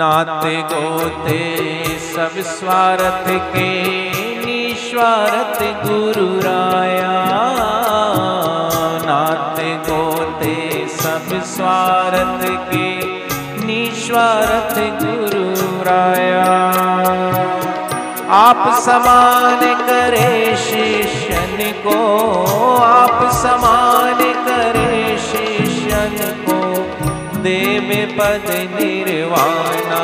नाते गोते सब स्वार्थ के निस्वार्थ गुरु राया। नाते गोते सब स्वार्थ के निस्वार्थ गुरु राया। आप समान करे शिष्यन को आप समान पद निर्वाणा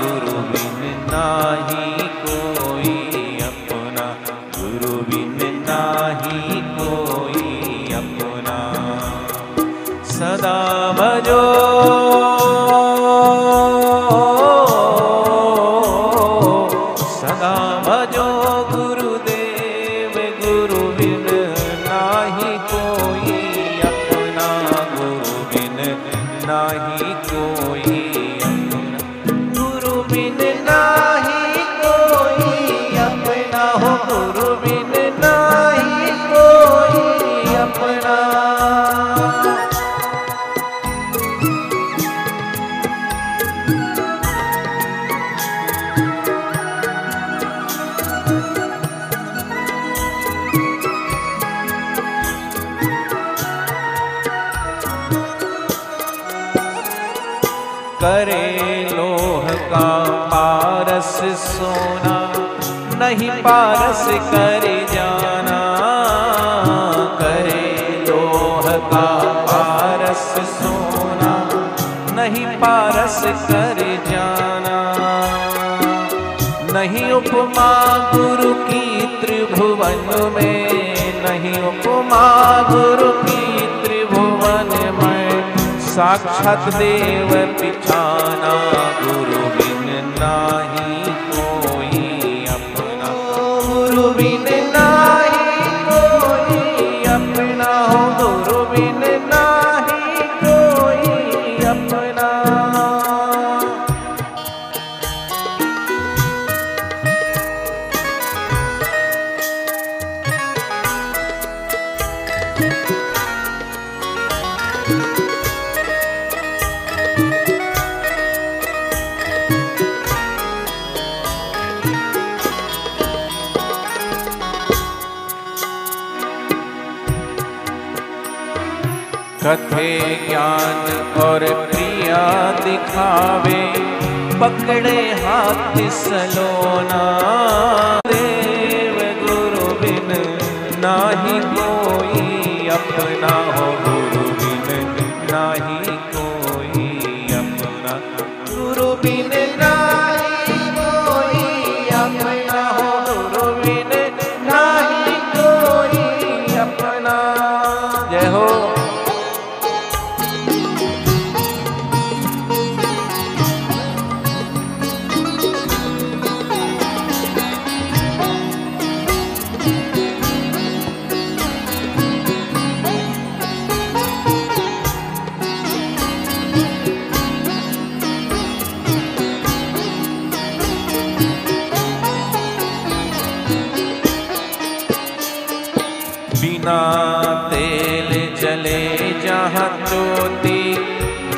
गुरु बिन नाही। करे लोह का पारस सोना, नहीं पारस कर जाना। करे लोह का पारस सोना, नहीं पारस करे साक्षात देव पिछाना, गुरु बिन नाही कोई अपना। गुरु बिन नाही कोई अपना। हो गुरु बिन नाही कोई अपना। कथे ज्ञान और प्रिया दिखावे पकड़े हाथ सलोना।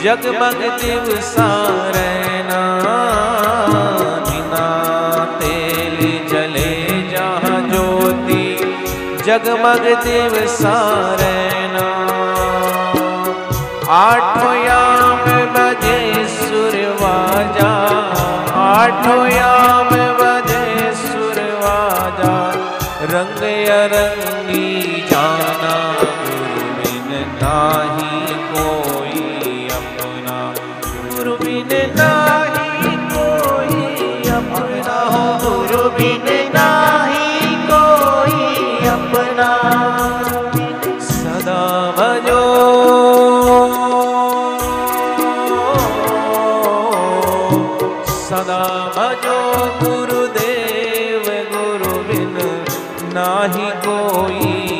जगमग दिवसा रहना बिना तेल जले जहाँ ज्योति। जगमग दिवसा रहना आठों याम बजे सुरवाजा आठों याम बजे सुरवाजा रंग अरंगी नाही अपना गुरु नाही कोई अपना। सदा भजो सदा भजो गुरुदेव गुरु नाही कोई।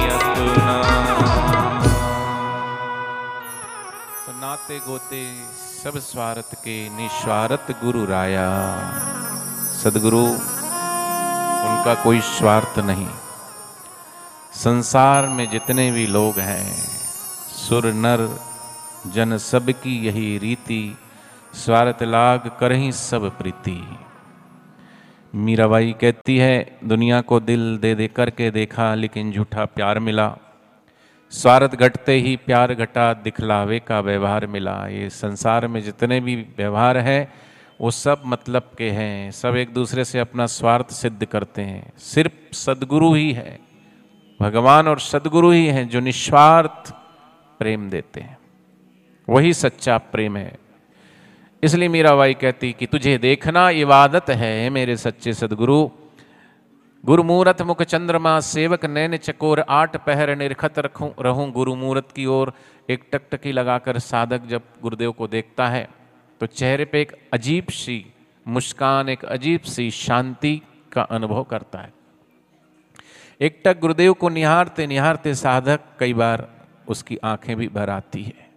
तो नाते गोते सब स्वार्थ के निस्वार्थ गुरु राया। सदगुरु, उनका कोई स्वार्थ नहीं। संसार में जितने भी लोग हैं, सुर, नर, जन सब की यही रीति, स्वार्थ लाग कर ही सब प्रीति। मीराबाई कहती है, दुनिया को दिल दे दे करके देखा, लेकिन झूठा प्यार मिला। स्वार्थ घटते ही प्यार घटा, दिखलावे का व्यवहार मिला। ये संसार में जितने भी व्यवहार हैं, वो सब मतलब के हैं। सब एक दूसरे से अपना स्वार्थ सिद्ध करते हैं। सिर्फ़ सदगुरु ही है। भगवान और सदगुरु ही हैं जो निस्वार्थ प्रेम देते हैं। वही सच्चा प्रेम है। इसलिए मीराबाई कहती कि, तुझे देखना इबादत है मेरे सच्चे सदगुरु। गुरुमूरत मुख चंद्रमा, सेवक नैन चकोर, आठ पहर निरखत रखूँ, रहूँ गुरुमूरत की ओर। एक टकटकी लगाकर साधक जब गुरुदेव को देखता है तो चेहरे पे एक अजीब सी मुस्कान, एक अजीब सी शांति का अनुभव करता है। एक टक गुरुदेव को निहारते निहारते साधक कई बार उसकी आँखें भी भर आती है।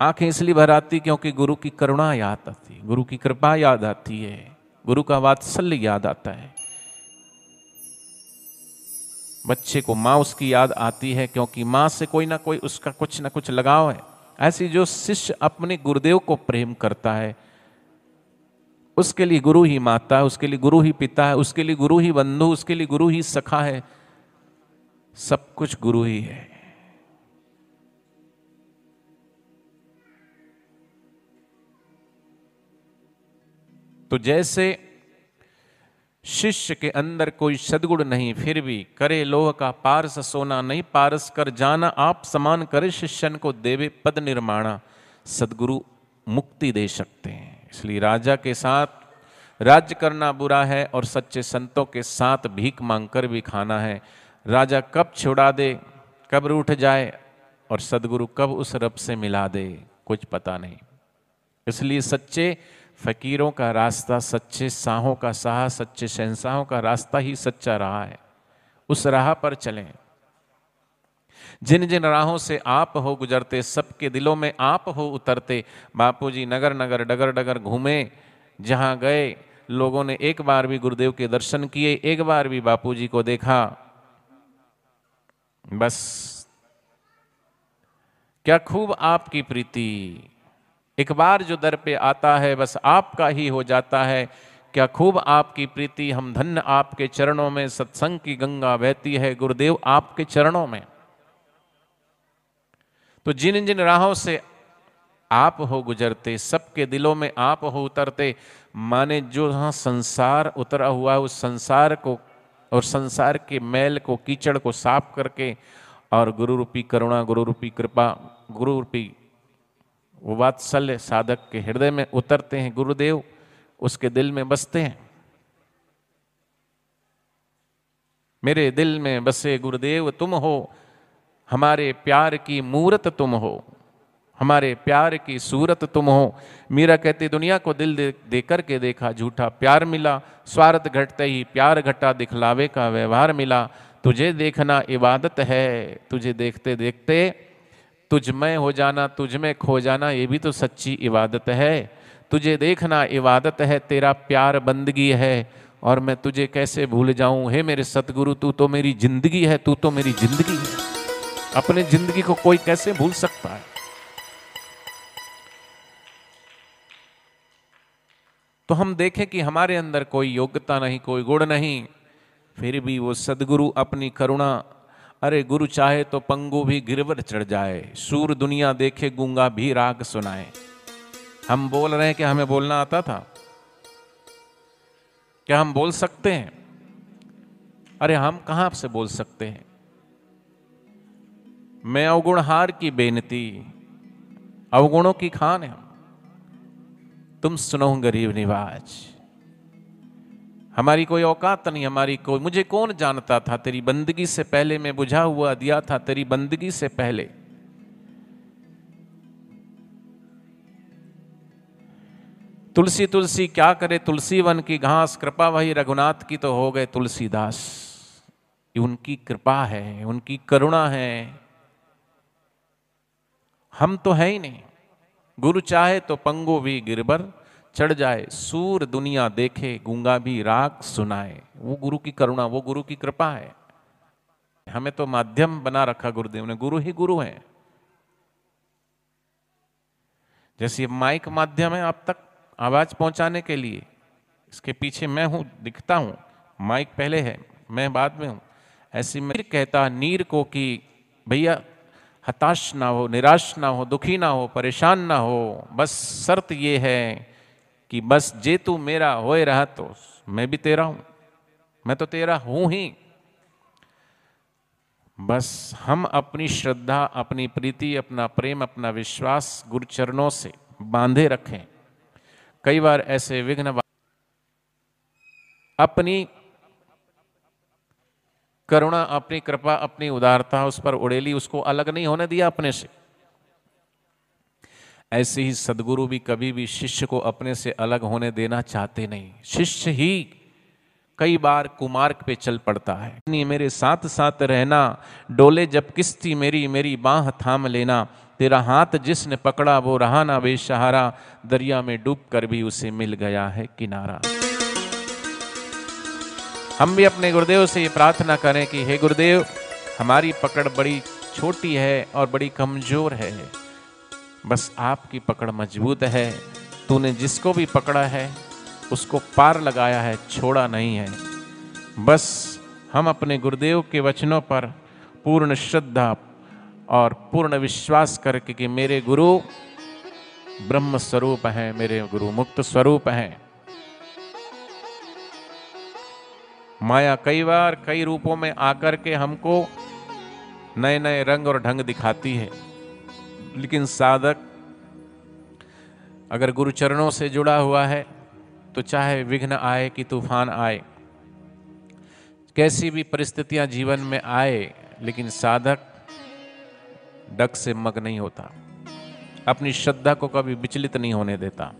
आँखें इसलिए भर आती क्योंकि गुरु की करुणा याद आती है, गुरु की कृपा याद आती है, गुरु का वात्सल्य याद आता है। बच्चे को माँ उसकी याद आती है क्योंकि माँ से कोई ना कोई उसका कुछ ना कुछ लगाव है। ऐसी जो शिष्य अपने गुरुदेव को प्रेम करता है, उसके लिए गुरु ही माता है, उसके लिए गुरु ही पिता है, उसके लिए गुरु ही बंधु, उसके लिए गुरु ही सखा है, सब कुछ गुरु ही है। तो जैसे शिष्य के अंदर कोई सदगुण नहीं, फिर भी करे लोह का पारस, सोना नहीं पारस, कर जाना आप समान करे शिष्यन को देवे पद निर्माणा। सदगुरु मुक्ति दे सकते हैं। इसलिए राजा के साथ राज्य करना बुरा है और सच्चे संतों के साथ भीख मांगकर भी खाना है। राजा कब छुड़ा दे, कब रूठ जाए और सदगुरु कब उस रब से मिला दे, कुछ पता नहीं। इसलिए सच्चे फकीरों का रास्ता सच्चे साहों का साह, सच्चे शहनशाहों का रास्ता ही सच्चा रहा है। उस राह पर चलें। जिन जिन राहों से आप हो गुजरते, सबके दिलों में आप हो उतरते, बापूजी नगर नगर डगर डगर घूमे, जहाँ गए, लोगों ने एक बार भी गुरुदेव के दर्शन किए, एक बार भी बापूजी को देखा। बस। क्या खूब आपकी प्रीति। एक बार जो दर पे आता है, बस आपका ही हो जाता है। क्या खूब आपकी प्रीति, हम धन्य आपके चरणों में, सत्संग की गंगा बहती है, गुरुदेव आपके चरणों में। तो जिन जिन राहों से आप हो गुजरते, सबके दिलों में आप हो उतरते, माने जो हाँ संसार उतरा हुआ है, उस संसार को और संसार के मैल को, कीचड़ को साफ़ करके, और गुरु रूपी करुणा गुरु रूपी कृपा गुरु रूपी वो वात्सल्य साधक के हृदय में उतरते हैं गुरुदेव उसके दिल में बसते हैं। मेरे दिल में बसे गुरुदेव तुम हो हमारे प्यार की मूरत तुम हो हमारे प्यार की सूरत तुम हो। मीरा कहती दुनिया को दिल दे, दे करके देखा झूठा प्यार मिला स्वार्थ घटते ही प्यार घटा दिखलावे का व्यवहार मिला। तुझे देखना इबादत है तुझे देखते देखते तुझ में हो जाना तुझ में खो जाना, ये भी तो सच्ची इबादत है। तुझे देखना इबादत है, तेरा प्यार बंदगी है। और मैं तुझे कैसे भूल जाऊँ? हे मेरे सतगुरु, तू तो मेरी ज़िंदगी है, तू तो मेरी ज़िंदगी है। अपने ज़िंदगी को कोई कैसे भूल सकता है? तो हम देखें कि हमारे अंदर कोई योग्यता नहीं, कोई गुण नहीं, फिर भी वो सदगुरु अपनी करुणा अरे गुरु चाहे तो पंगु भी गिरवर चढ़ जाए, सूर दुनिया देखे गूँगा भी राग सुनाए। हम बोल रहे हैं कि हमें बोलना आता था। क्या हम बोल सकते हैं? अरे हम कहाँ से बोल सकते हैं? मैं अवगुण हार की बेनती, अवगुणों की खान है तुम सुनो गरीब निवाज। हमारी कोई औकात नहीं, हमारी कोई, मुझे कौन जानता था तेरी बंदगी से पहले, मैं बुझा हुआ दिया था तेरी बंदगी से पहले? तुलसी तुलसी क्या करे तुलसी वन की घास, कृपा वही रघुनाथ की तो हो गए तुलसीदास। उनकी कृपा है, उनकी करुणा है। हम तो है ही नहीं। गुरु चाहे तो पंगो भी गिरबर चढ़ जाए, सूर दुनिया देखे, गूँगा भी राग सुनाए। वो गुरु की करुणा, वो गुरु की कृपा है। हमें तो माध्यम बना रखा गुरुदेव ने, गुरु ही गुरु है। जैसे माइक माध्यम है आप तक आवाज़ पहुँचाने के लिए, इसके पीछे मैं हूँ, दिखता हूँ, माइक पहले है, मैं बाद में हूँ। ऐसी मैं कहता नीर को कि, भैया, हताश ना हो, निराश ना हो, दुखी ना हो, परेशान ना हो, बस शर्त ये है कि बस जे तू मेरा होए रहा तो मैं भी तेरा हूँ। मैं तो तेरा हूँ ही। बस हम अपनी श्रद्धा, अपनी प्रीति, अपना प्रेम, अपना विश्वास गुरुचरणों से बांधे रखें। कई बार ऐसे विघ्न अपनी करुणा, अपनी कृपा, अपनी उदारता उस पर उड़ेली, उसको अलग नहीं होने दिया अपने से। ऐसे ही सदगुरु भी कभी भी शिष्य को अपने से अलग होने देना चाहते नहीं। शिष्य ही कई बार कुमार्ग पे चल पड़ता है। नहीं, मेरे साथ साथ रहना, डोले जब किस्ती मेरी मेरी बाह थाम लेना, तेरा हाथ जिसने पकड़ा वो रहा ना बेसहारा, दरिया में डूब कर भी उसे मिल गया है किनारा। हम भी अपने गुरुदेव से ये प्रार्थना करें कि, हे गुरुदेव, हमारी पकड़ बड़ी छोटी है और बड़ी कमज़ोर है। बस आपकी पकड़ मज़बूत है। तूने जिसको भी पकड़ा है, उसको पार लगाया है, छोड़ा नहीं है। बस हम अपने गुरुदेव के वचनों पर पूर्ण श्रद्धा और पूर्ण विश्वास करके कि मेरे गुरु ब्रह्म स्वरूप हैं, मेरे गुरु मुक्त स्वरूप हैं। माया कई बार कई रूपों में आकर के हमको नए नए रंग और ढंग दिखाती है। लेकिन साधक अगर गुरु चरणों से जुड़ा हुआ है तो चाहे विघ्न आए कि तूफ़ान आए, कैसी भी परिस्थितियाँ जीवन में आए, लेकिन साधक डक से मग नहीं होता। अपनी श्रद्धा को कभी विचलित नहीं होने देता।